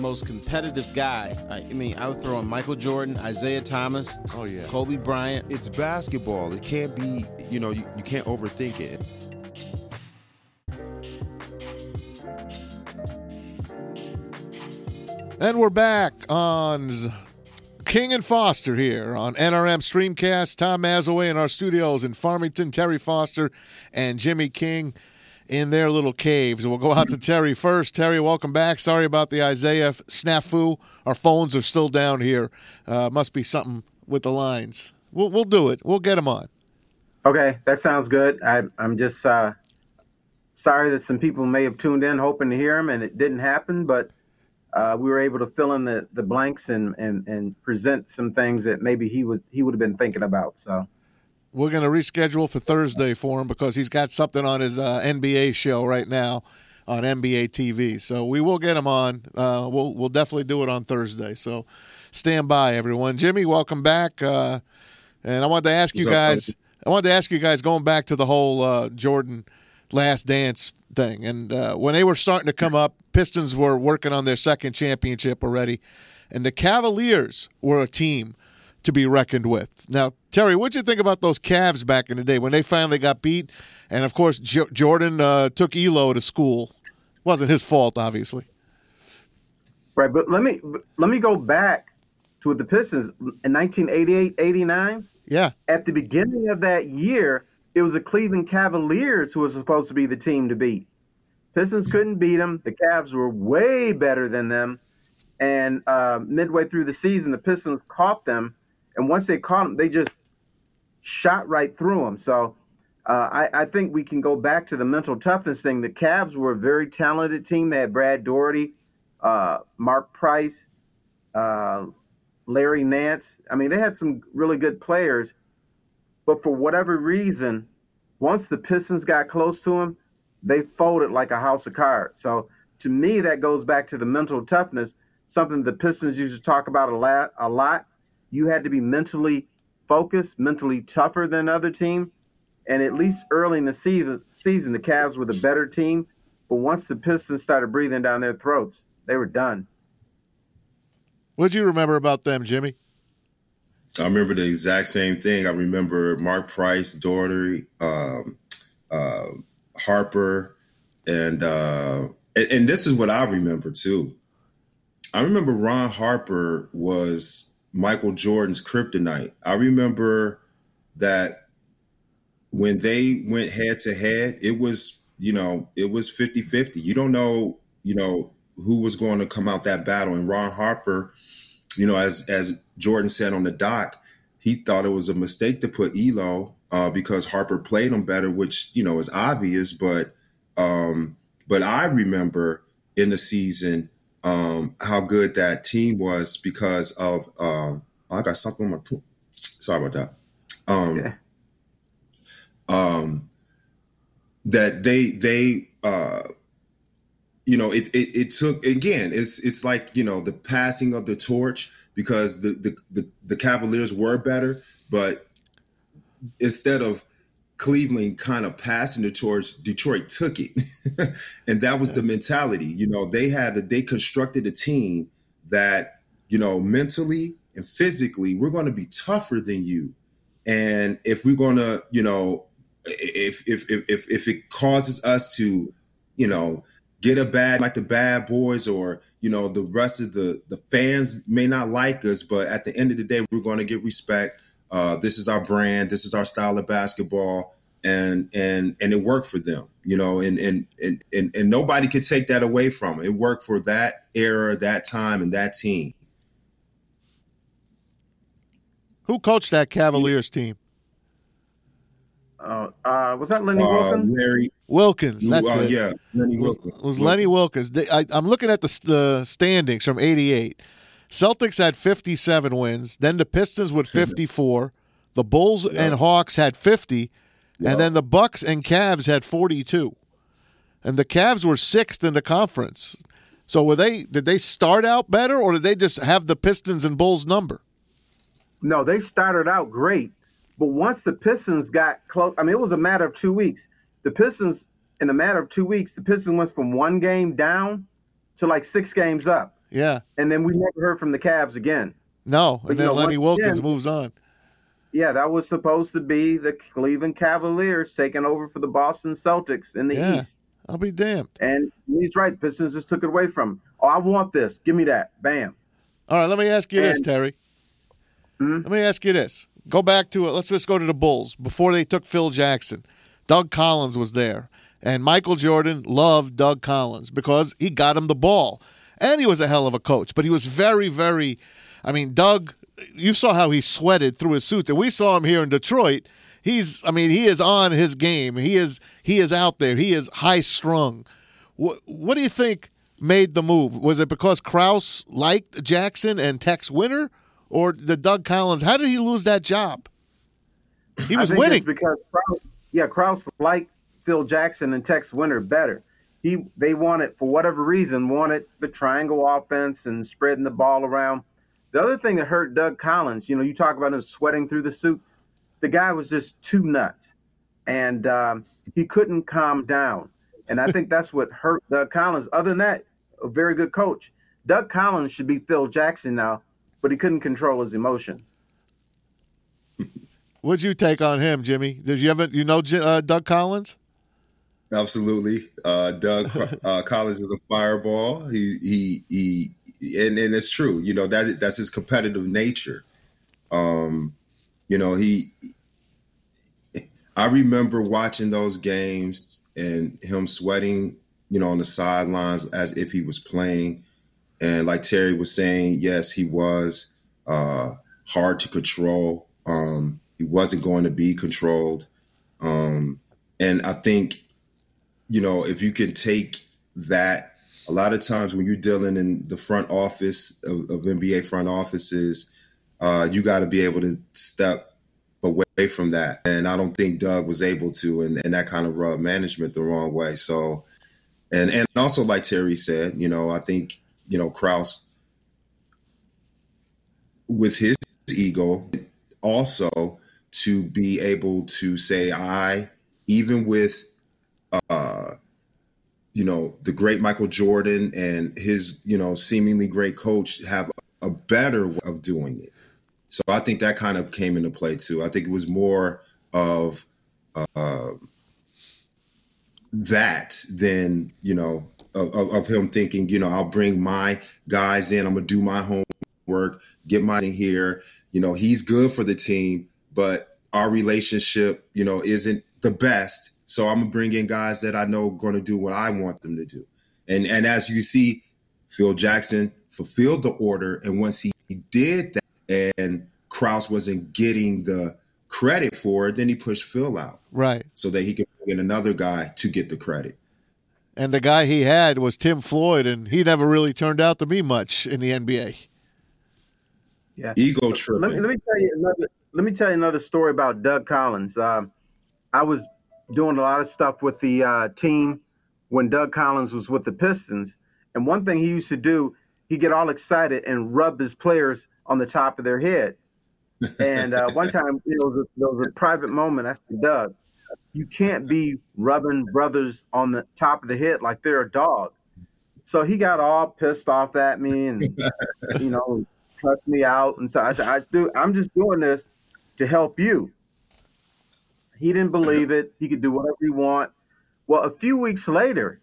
most competitive guy. I, I mean, I would throw in Michael Jordan, Isiah Thomas, Oh yeah. Kobe Bryant. It's basketball. It can't be, you know, you, you can't overthink it. And we're back on King and Foster here on NRM Streamcast. Tom Mazawey in our studios in Farmington, Terry Foster and Jimmy King in their little caves. We'll go out to Terry first. Terry, welcome back. Sorry about the Isiah snafu. Our phones are still down here. Uh, must be something with the lines. We'll, we'll do it. We'll get them on. Okay, that sounds good. I, I'm just uh, sorry that some people may have tuned in hoping to hear him and it didn't happen, but uh, we were able to fill in the, the blanks and, and, and present some things that maybe he he would have been thinking about. So We're going to reschedule for Thursday for him because he's got something on his uh, NBA show right now on NBA TV. So we will get him on. Uh, we'll we'll definitely do it on Thursday. So stand by, everyone. Jimmy, welcome back. Uh, and I wanted to ask you guys. I wanted to ask you guys going back to the whole uh, Jordan Last Dance thing, and uh, when they were starting to come up, Pistons were working on their second championship already, and the Cavaliers were a team to be reckoned with. Now, Terry, what'd you think about those Cavs back in the day when they finally got beat? And of course, J- Jordan uh, took Ehlo to school. wasn't his fault, obviously. right, but let me let me go back to the Pistons in 1988, 89. Yeah, At the beginning of that year, it was the Cleveland Cavaliers who was supposed to be the team to beat. Pistons couldn't beat them. The Cavs were way better than them. And uh, midway through the season, the Pistons caught them. And once they caught them, they just shot right through them. So uh, I, I think we can go back to the mental toughness thing. The Cavs were a very talented team. They had Brad Daugherty, uh, Mark Price, uh, Larry Nance. I mean, they had some really good players. But for whatever reason, once the Pistons got close to them, they folded like a house of cards. So to me, that goes back to the mental toughness, something the Pistons used to talk about a lot. A lot. You had to be mentally focused, mentally tougher than other team. And at least early in the season, season, the Cavs were the better team. But once the Pistons started breathing down their throats, they were done. What do you remember about them, Jimmy? I remember the exact same thing. I remember Mark Price, Daugherty, um, uh, Harper, and, uh, and and this is what I remember too. I remember Ron Harper was Michael Jordan's kryptonite. I remember that when they went head to head, it was, you know, it was 50-50. You don't know, you know, who was going to come out that battle. And Ron Harper, you know, as as Jordan said on the doc, he thought it was a mistake to put Ehlo uh, because Harper played him better, which you know is obvious. But um, but I remember in the season um, how good that team was because of uh, I got something on my. T- Sorry about that. Um, Yeah. um, that they they uh, you know it, it it took again it's it's like you know the passing of the torch because the the the, the Cavaliers were better, but instead of Cleveland kind of passing the torch, Detroit took it, and that was the mentality. You know, they had a, they constructed a team that you know mentally and physically we're going to be tougher than you, and if we're going to you know if if if if, if it causes us to you know get a bad like the bad boys or you know the rest of the the fans may not like us but at the end of the day we're going to get respect. Uh, this is our brand. This is our style of basketball and and and it worked for them you know and and and and, and nobody could take that away from them. it worked for that era that time and that team Who coached that Cavaliers team? Uh, uh, was that Lenny uh, Wilson? Larry Wilkens. That's uh, it. yeah Lenny was, Wilkens. was Lenny Wilkens. They, I, I'm looking at the, the standings from '88. Celtics had 57 wins. Then the Pistons with 54. The Bulls Yeah. and Hawks had 50, And then the Bucks and Cavs had 42. And the Cavs were sixth in the conference. So were they? Did they start out better, or did they just have the Pistons and Bulls number? No, they started out great, but once the Pistons got close, I mean, it was a matter of two weeks. The Pistons, in a matter of two weeks, the Pistons went from one game down to like six games up. Yeah. and then we never heard from the Cavs again. No, But, and then know, Lenny Wilkens again- moves on. Yeah, that was supposed to be the Cleveland Cavaliers taking over for the Boston Celtics in the Yeah. East. I'll be damned. And he's right. Pistons just took it away from him. Oh, I want this. Give me that. Bam. All right, let me ask you this, Terry. Hmm? Let me ask you this. Go back to it. Let's just go to the Bulls before they took Phil Jackson. Doug Collins was there, and Michael Jordan loved Doug Collins because he got him the ball, and he was a hell of a coach. But he was very, very. I mean, Doug. You saw how he sweated through his suits, and we saw him here in Detroit. He's. I mean, he is on his game. He is. He is out there. He is high strung. What, what do you think made the move? Was it because Krause liked Jackson and Tex Winter, or the Doug Collins? How did he lose that job? He was winning. it's because Krause, yeah, Krause liked Phil Jackson and Tex Winter better. He they wanted for whatever reason wanted the triangle offense and spreading the ball around. The other thing that hurt Doug Collins, you know, you talk about him sweating through the suit. The guy was just too nuts, and um, he couldn't calm down. And I think that's what hurt Doug Collins. Other than that, a very good coach. Doug Collins should be Phil Jackson now, but he couldn't control his emotions. What'd you take on him, Jimmy? Did you ever you know uh, Doug Collins? Absolutely. Uh, Doug uh, Collins is a fireball. He he he, and, and it's true. You know that that's his competitive nature. Um, you know he. I remember watching those games and him sweating, you know, on the sidelines as if he was playing. And like Terry was saying, yes, he was uh, hard to control. Um, he wasn't going to be controlled. Um, and I think you know, if you can take that, a lot of times when you're dealing in the front office of, of NBA front offices, uh, you got to be able to step away from that. And I don't think Doug was able to, and, and that kind of rubbed management the wrong way. So, and and also like Terry said, you know, I think you know Krause with his ego also to be able to say I even with uh, you know, the great Michael Jordan and his, you know, seemingly great coach have a better way of doing it. So I think that kind of came into play too. I think it was more of uh, that than, you know, of, of, him thinking, you know, I'll bring my guys in, I'm gonna do my homework, get my thing here. You know, he's good for the team, but our relationship, you know, isn't the best. So I'm gonna bring in guys that I know going to do what I want them to do. And and as you see, Phil Jackson fulfilled the order, and once he did that, and Krause wasn't getting the credit for it, then he pushed Phil out Right. so that he could bring in another guy to get the credit. And the guy he had was Tim Floyd, and he never really turned out to be much in the NBA. Yeah. Ego Let me, let me tell you another. Let me tell you another story about Doug Collins. Um, I was doing a lot of stuff with the uh, team when Doug Collins was with the Pistons, and one thing he used to do, he'd get all excited and rub his players on the top of their head. And uh, one time, you know, there was, a, there was a private moment. I said, Doug, you can't be rubbing brothers on the top of the head like they're a dog. So he got all pissed off at me and, you know, cussed me out. And so I said, I do, I'm just doing this to help you. He didn't believe it. He could do whatever he want. Well, a few weeks later,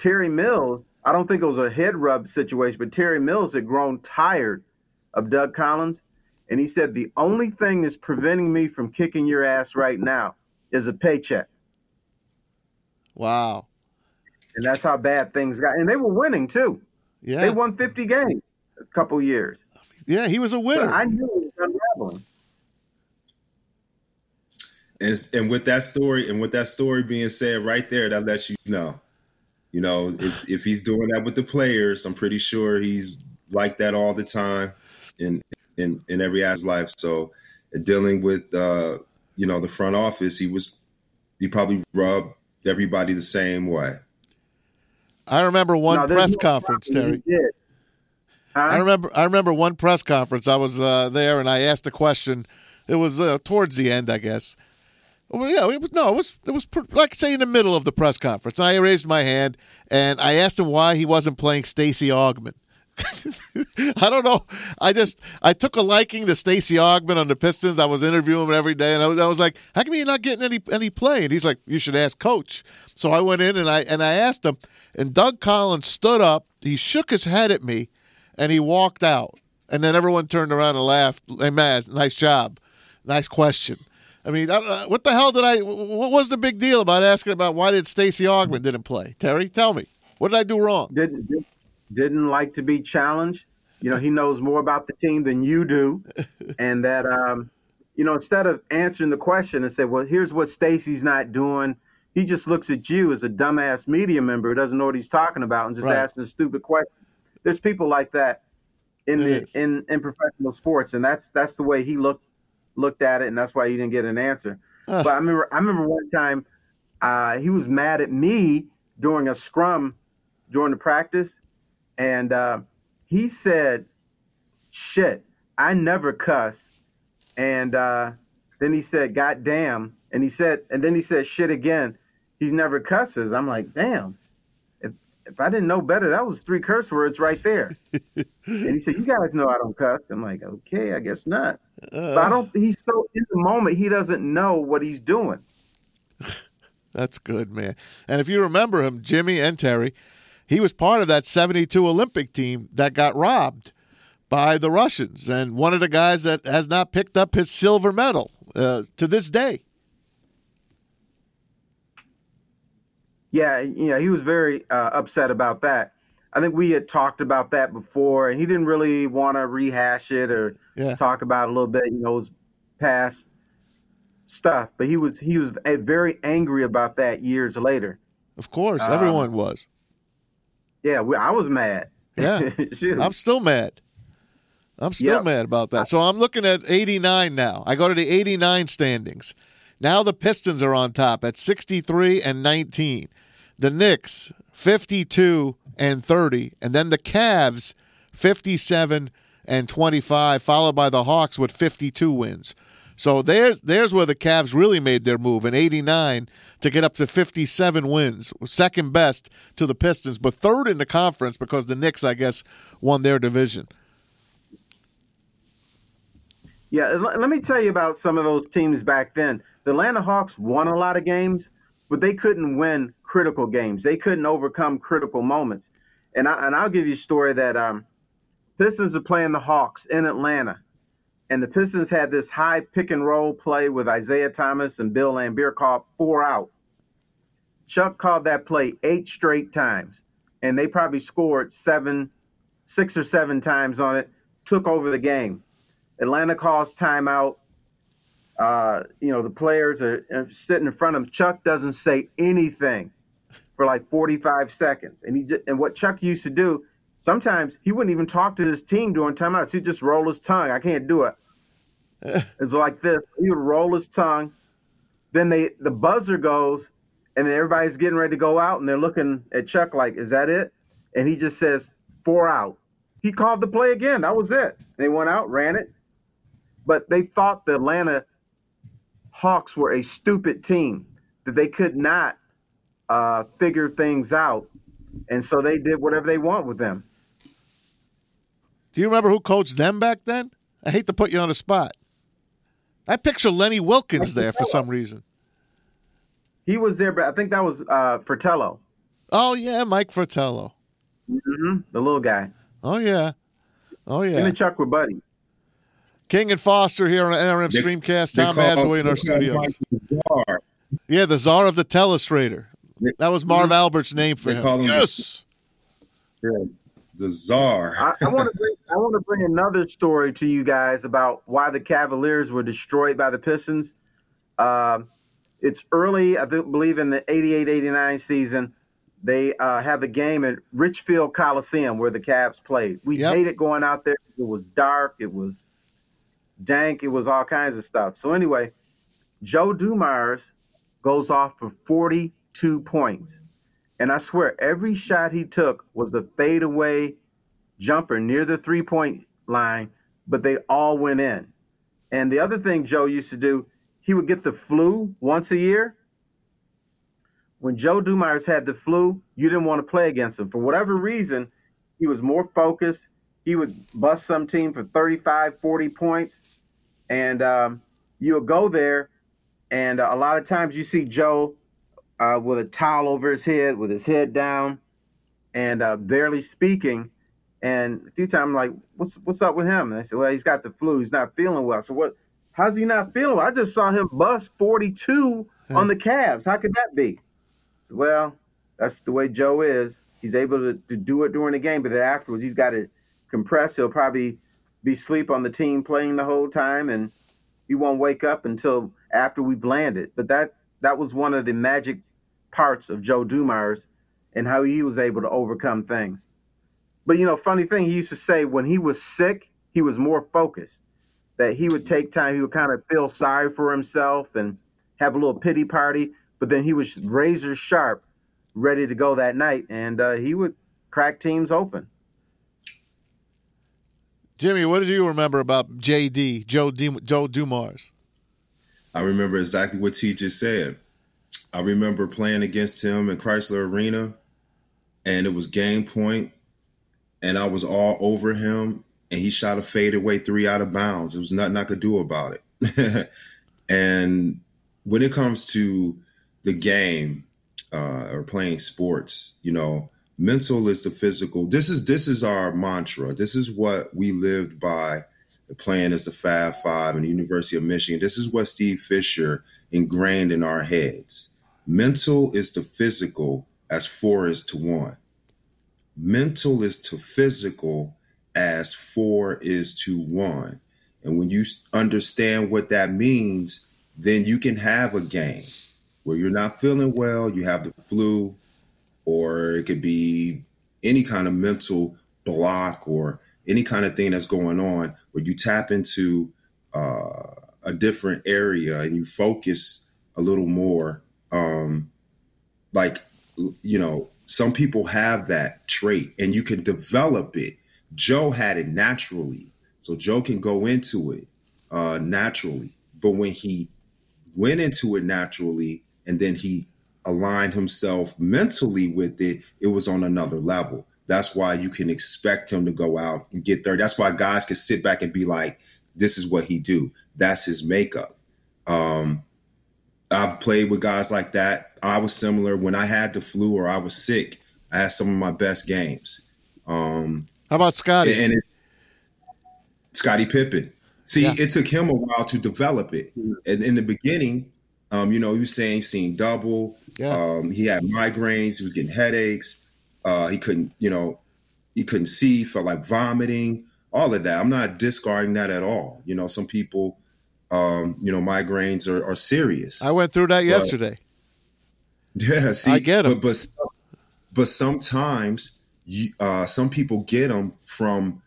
Terry Mills, I don't think it was a head rub situation, but Terry Mills had grown tired of Doug Collins. And he said, The only thing that's preventing me from kicking your ass right now is a paycheck. Wow. And that's how bad things got. And they were winning too. Yeah. They won 50 games a couple years. Yeah, he was a So winner. I knew it was unraveling. And, and with that story, and with that story being said right there, that lets you know, you know, if, if he's doing that with the players, I'm pretty sure he's like that all the time in in in every aspect of life. So dealing with uh, you know the front office, he was he probably rubbed everybody the same way. I remember one No, press no conference. Terry. Huh? I remember I remember one press conference. I was uh, there and I asked a question. It was uh, towards the end, I guess. Well, yeah, it was no, it was it was like say in the middle of the press conference. I raised my hand and I asked him why he wasn't playing Stacey Augmon, I don't know. I just I took a liking to Stacey Augmon on the Pistons. I was interviewing him every day, and I was, I was like, "How come you're not getting any any play?" And he's like, "You should ask Coach." So I went in and I and I asked him, and Doug Collins stood up. He shook his head at me, and he walked out. And then everyone turned around and laughed. Hey, Maz, nice job, nice question. I mean, I, what the hell did I? What was the big deal about asking about why did Stacey Augmon didn't play? Terry, tell me, what did I do wrong? Didn't didn't like to be challenged. You know, he knows more about the team than you do, and that um, you know, instead of answering the question and say, "Well, here's what Stacey's not doing," he just looks at you as a dumbass media member who doesn't know what he's talking about and just Right. asking stupid questions. There's people like that in It the is. in in professional sports, and that's that's the way he looked looked at it, and that's why he didn't get an answer. Ugh. But I remember I remember one time uh, he was mad at me during a scrum during the practice, and uh, he said, "Shit, I never cuss." And uh, then he said, "God damn," and he said, and then he said, "Shit again." He never cusses. I'm like, damn. If I didn't know better, that was three curse words right there. and he said, "You guys know I don't cuss." I'm like, "Okay, I guess not." Uh, But I don't. He's so in the moment. He doesn't know what he's doing. That's good, man. And if you remember him, Jimmy and Terry, he was part of that 72 Olympic team that got robbed by the Russians and one of the guys that has not picked up his silver medal uh, to this day. Yeah, you know, he was very uh, upset about that. I think we had talked about that before, and he didn't really want to rehash it or Yeah. talk about a little bit. You know, his past stuff, but he was he was uh, very angry about that years later. Of course, Um, everyone was. Yeah, we, I was mad. Yeah. I'm still mad. I'm still Yep. mad about that. So I'm looking at 89 now. I go to the 89 standings. Now the Pistons are on top at 63 and 19. The Knicks 52 and 30, and then the Cavs 57 and 25, followed by the Hawks with 52 wins. So there's there's where the Cavs really made their move in 89 to get up to 57 wins, second best to the Pistons, but third in the conference because the Knicks, I guess, won their division. Yeah, let let me tell you about some of those teams back then. The Atlanta Hawks won a lot of games, but they couldn't win critical games. They couldn't overcome critical moments. And I and I'll give you a story that um, Pistons are playing the Hawks in Atlanta, and the Pistons had this high pick and roll play with Isiah Thomas and Bill Laimbeer called four out. Chuck called that play eight straight times, and they probably scored seven, six or seven times on it. Took over the game. Atlanta calls timeout. Uh, you know, the players are, are sitting in front of him. Chuck doesn't say anything for like 45 seconds. And he ju- and what Chuck used to do, sometimes he wouldn't even talk to his team during timeouts. He'd just roll his tongue. I can't do it. it's like this. He would roll his tongue. Then they the buzzer goes, and then everybody's getting ready to go out, and they're looking at Chuck like, "Is that it?" And he just says, four out. He called the play again. That was it. They went out, ran it, but they thought the Atlanta Hawks were a stupid team that they could not uh, figure things out, and so they did whatever they want with them. Do you remember who coached them back then? I hate to put you on the spot. I picture Lenny Wilkens there for some reason. He was there, but I think that was uh, Fratello, Oh yeah, Mike Fratello. hmm the little guy. Oh yeah, oh Him yeah. and Chuck were buddies. King and Foster here on NRM They- Streamcast. Tom call- Hathaway in our they call studios. Mike the Czar. Yeah, the czar of the telestrator. That was Marv Albert's name for They him. call him- yes. The czar. I, I want to bring I want to bring another story to you guys about why the Cavaliers were destroyed by the Pistons. Um it's early, I believe in the 88-89 season. They uh, have a game at Richfield Coliseum where the Cavs played. We Yep. hated going out there. It was dark. It was dank. It was all kinds of stuff. So anyway, Joe Dumars goes off for 42 points. And I swear, every shot he took was a fadeaway jumper near the three point line, but they all went in. And the other thing Joe used to do, he would get the flu once a year. When Joe Dumars had the flu, you didn't want to play against him. For whatever reason, he was more focused. he would bust some team for 35, 40 points, and um, you'll go there, and uh, a lot of times you see Joe uh, with a towel over his head, with his head down, and uh, barely speaking. And a few times, I'm like, "What's what's up with him?" And I said, "Well, he's got the flu. He's not feeling well." So what? How's he not feeling? well? I just saw him bust 42 on the Cavs. How could that be? Well, that's the way Joe is. He's able to, to do it during the game, but then afterwards he's got to compress. He'll probably be asleep on the team playing the whole time, and you won't wake up until after we've landed. But that that was one of the magic parts of Joe Dumars and how he was able to overcome things. But you know, funny thing, he used to say when he was sick, he was more focused. That he would take time, he would kind of feel sorry for himself and have a little pity party, but then he was razor sharp, ready to go that night, and uh, he would crack teams open. Jimmy, what did you remember about JD Joe D, Joe Dumars? I remember exactly what T just said. I remember playing against him in Crisler Arena, and it was game point, and I was all over him, and he shot a fadeaway three out of bounds. There was nothing I could do about it. and when it comes to the game uh, or playing sports, you know, mental is the physical. This is this is our mantra. This is what we lived by The plan is the Fab Five and the University of Michigan. This is what Steve Fisher ingrained in our heads. Mental is the physical as four is to one. Mental is to physical as four is to one. And when you understand what that means, then you can have a game where you're not feeling well, you have the flu, or it could be any kind of mental block or any kind of thing that's going on where you tap into uh, a different area and you focus a little more. Um, like, you know, some people have that trait and you can develop it. Joe had it naturally. So Joe can go into it uh, naturally. But when he went into it naturally and then he aligned himself mentally with it, it was on another level. That's why you can expect him to go out and get there. That's why guys can sit back and be like, this is what he do. That's his makeup. Um, I've played with guys like that. I was similar when I had the flu or I was sick. I had some of my best games. Um, How about Scottie? And it, Scottie Pippen. See, yeah. it took him a while to develop it. And in the beginning, um, you know, he was saying seeing double. Yeah. Um, he had migraines. He was getting headaches. Uh, he couldn't, you know, he couldn't see. Felt like vomiting. All of that. I'm not discarding that at all. You know, some people, um, you know, migraines are, are serious. I went through that but, yesterday. Yeah, see, I get them. But, but, but sometimes you, uh, some people get them from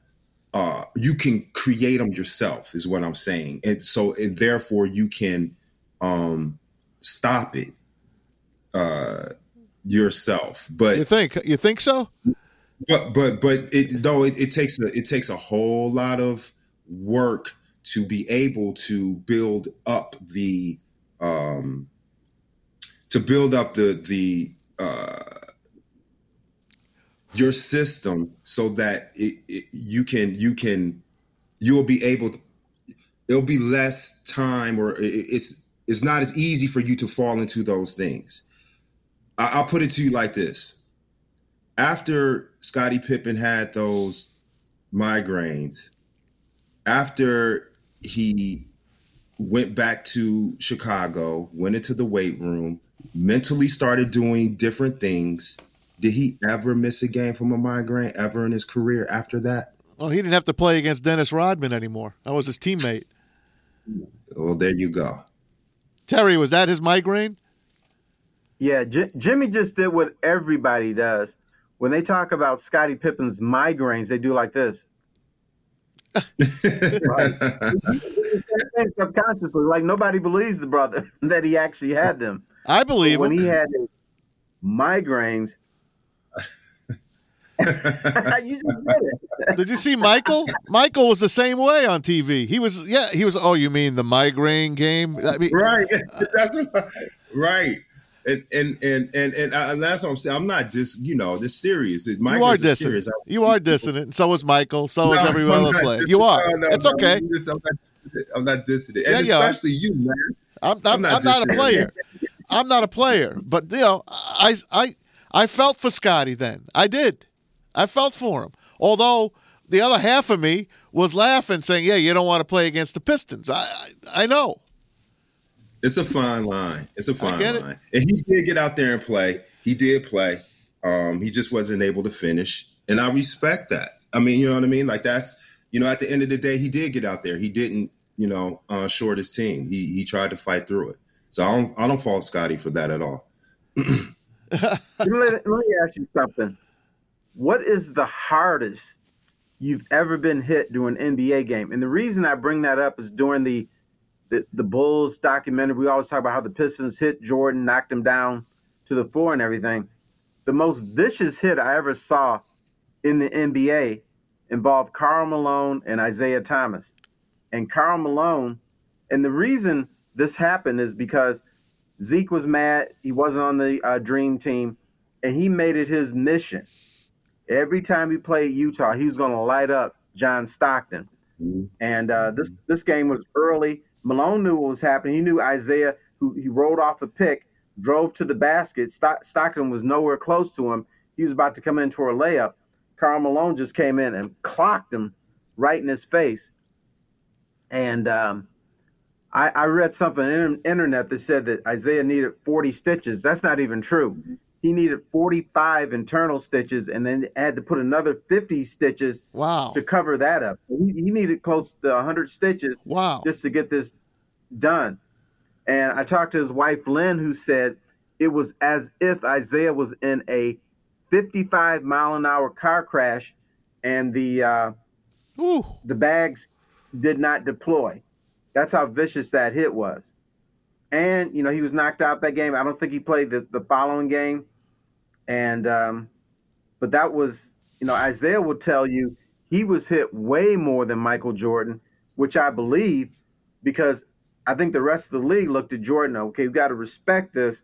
uh, you can create them yourself is what i'm saying and so and therefore you can um, stop it uh, yourself. But you think you think so? But but but it though it, it takes a it takes a whole lot of work to be able to build up the um to build up the the uh your system so that it, it, you can you can you'll be able to, it'll be less time or it's it's not as easy for you to fall into those things I, will put it to you like this after scottie pippen had those migraines after he went back to chicago went into the weight room mentally started doing different things did he ever miss a game from a migraine ever in his career after that? Well, he didn't have to play against Dennis Rodman anymore. I was his teammate. Well, there you go. Terry, was that his migraine? Yeah, J- Jimmy just did what everybody does. When they talk about Scottie Pippen's migraines, they do like this. subconsciously, like nobody believes the brother that he actually had them. I believe when him. he had migraines, you did, did you see Michael? Michael was the same way on TV. He was, yeah, he was. Oh, you mean the migraine game? I mean, right. That's right. and and and and and, uh, and that's what I'm saying. I'm not just you know this serious. you are dissing. Serious. You are dissing it, and so is Michael. So no, is every other player. You are. No, no, it's okay. I'm, just, I'm, not, I'm not dissing it, and yeah, especially you, you man. I'm, I'm, I'm not, I'm not a player. I'm not a player, but you know, I I I felt for Scottie then. I did. I felt for him. Although the other half of me was laughing, saying, "Yeah, you don't want to play against the Pistons." I I, I know. It's a fine line. It's a fine line. And he did get out there and play. He did play. Um, he just wasn't able to finish, and I respect that. I mean, you know what I mean? Like that's you know, at the end of the day, he did get out there. He didn't, you know, uh, short his team. He he tried to fight through it. So I don't I don't fault Scottie for that at all. let, let me ask you something. What is the hardest you've ever been hit during an NBA game? And the reason I bring that up is during the the, the Bulls documentary, we always talk about how the Pistons hit Jordan, knocked him down to the floor and everything. The most vicious hit I ever saw in the NBA involved Karl Malone and Isiah Thomas. And Karl Malone, and the reason this happened is because Zeke was mad. He wasn't on the uh, dream team, and he made it his mission. Every time he played Utah, he was going to light up John Stockton. Mm-hmm. And uh, this this game was early. Malone knew what was happening. He knew Isiah, who he rolled off a pick, drove to the basket. Stockton was nowhere close to him. He was about to come in for a layup. Karl Malone just came in and clocked him right in his face. And um, I, I read something on the internet that said that Isaiah needed 40 stitches. That's not even true. He needed 45 internal stitches and then had to put another 50 stitches wow. to cover that up. He, he needed close to 100 stitches wow. just to get this done. And I talked to his wife, Lynn, who said it was as if Isiah was in a 55 mile an hour car crash and the uh, the bags did not deploy. That's how vicious that hit was. And, you know, he was knocked out that game. I don't think he played the, the following game. And, um, but that was, you know, Isiah will tell you he was hit way more than Michael Jordan, which I believe because I think the rest of the league looked at Jordan, okay, we've got to respect this.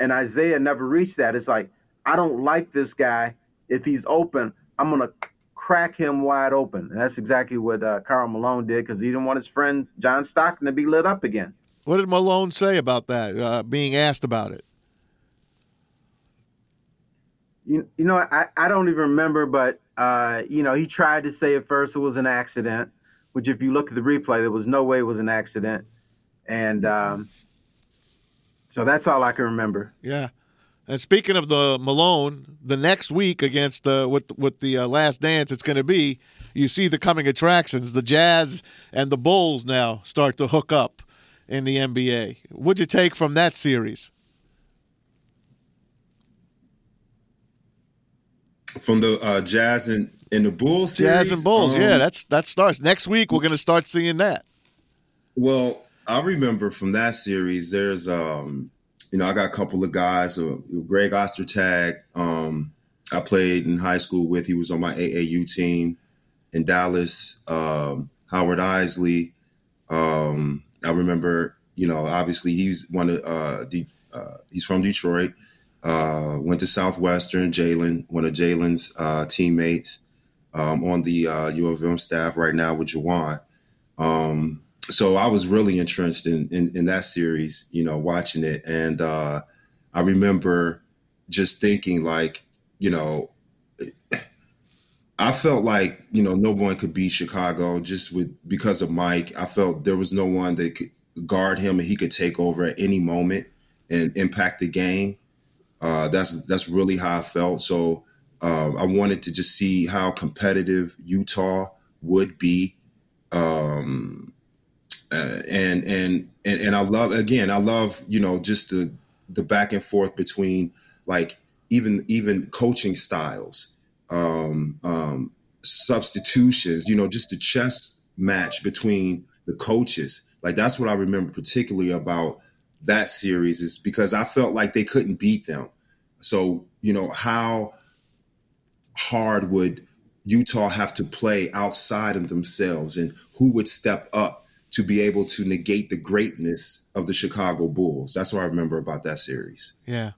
And Isiah never reached that. It's like, I don't like this guy. If he's open, I'm to crack him wide open. And that's exactly what uh, Karl Malone did because he didn't want his friend John Stockton to be lit up again. What did Malone say about that? Uh, being asked about it. You, you know, I, I don't even remember, but uh, you know, he tried to say at first it was an accident, which if you look at the replay, there was no way it was an accident, and um, so that's all I can remember. Yeah. And speaking of the Malone, the next week against the with with the uh, Last Dance, it's going to be you see the coming attractions. The Jazz and the Bulls now start to hook up in the NBA. What'd you take from that series? From the uh, Jazz and, and the Bulls series? Jazz and Bulls, um, yeah, that's that starts next week. We're going to start seeing that. Well, I remember from that series. There's um, you know, I got a couple of guys. Uh, Greg Ostertag, um, I played in high school with. He was on my AAU team in Dallas. Um, Howard Eisley. Um, I remember, you know, obviously he's one of uh, De- uh, he's from Detroit. Uh, went to Southwestern. Jalen, one of Jalen's uh, teammates, um, on the U of M staff right now with Juwan. Um, so I was really entrenched in, in, in that series, you know, watching it, and uh, I remember just thinking like, you know, I felt like you know no one could beat Chicago just with because of Mike. I felt there was no one that could guard him and he could take over at any moment and impact the game. Uh, that's that's really how I felt. So um, I wanted to just see how competitive Utah would be. Um, uh, and, and and and I love again, I love you know just the the back and forth between like even even coaching styles, um, um, substitutions, you know, just the chess match between the coaches. Like that's what I remember particularly about that series is because I felt like they couldn't beat them. So you know how hard would Utah have to play outside of themselves, and who would step up to be able to negate the greatness of the Chicago Bulls. That's what I remember about that series. Yeah.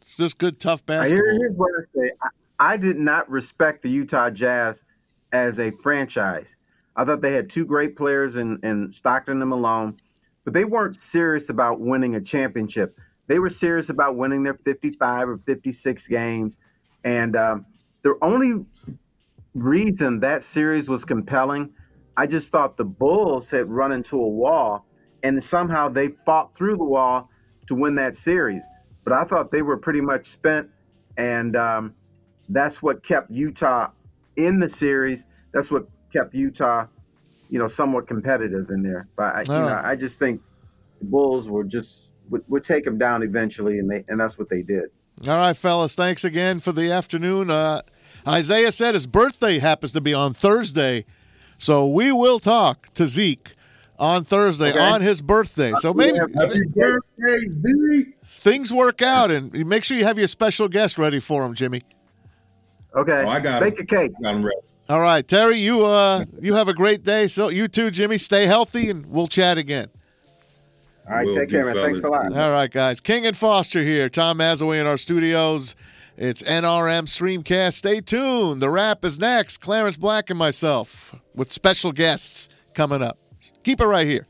It's just good, tough I- basketball. Here's what I say. I, I did not respect the Utah Jazz as a franchise. I thought they had two great players in, in Stockton and Malone, but they weren't serious about winning a championship. They were serious about winning their 55 or 56 games. And um, the only reason that series was compelling, I just thought the Bulls had run into a wall, and somehow they fought through the wall to win that series. But I thought they were pretty much spent, and um, that's what kept Utah in the series. That's what kept Utah, you know, somewhat competitive in there. But I, you know. I just think the Bulls were just would, would take them down eventually, and they and that's what they did. All right, fellas. Thanks again for the afternoon. Uh, Isiah said his birthday happens to be on Thursday, so we will talk to Zeke on Thursday Okay. on his birthday. So maybe Happy birthday, Zeke! things work out, and make sure you have your special guest ready for him, Jimmy. Okay, Oh, I got bake him. a cake. Got him ready. All right, Terry. You uh, you have a great day. So you too, Jimmy. Stay healthy, and we'll chat again. All right, Will take care, man. Thanks a lot. All right, guys. King and Foster here. Tom Mazawey in our studios. It's NRM Streamcast. Stay tuned. The rap is next. Clarence Black and myself with special guests coming up. Keep it right here.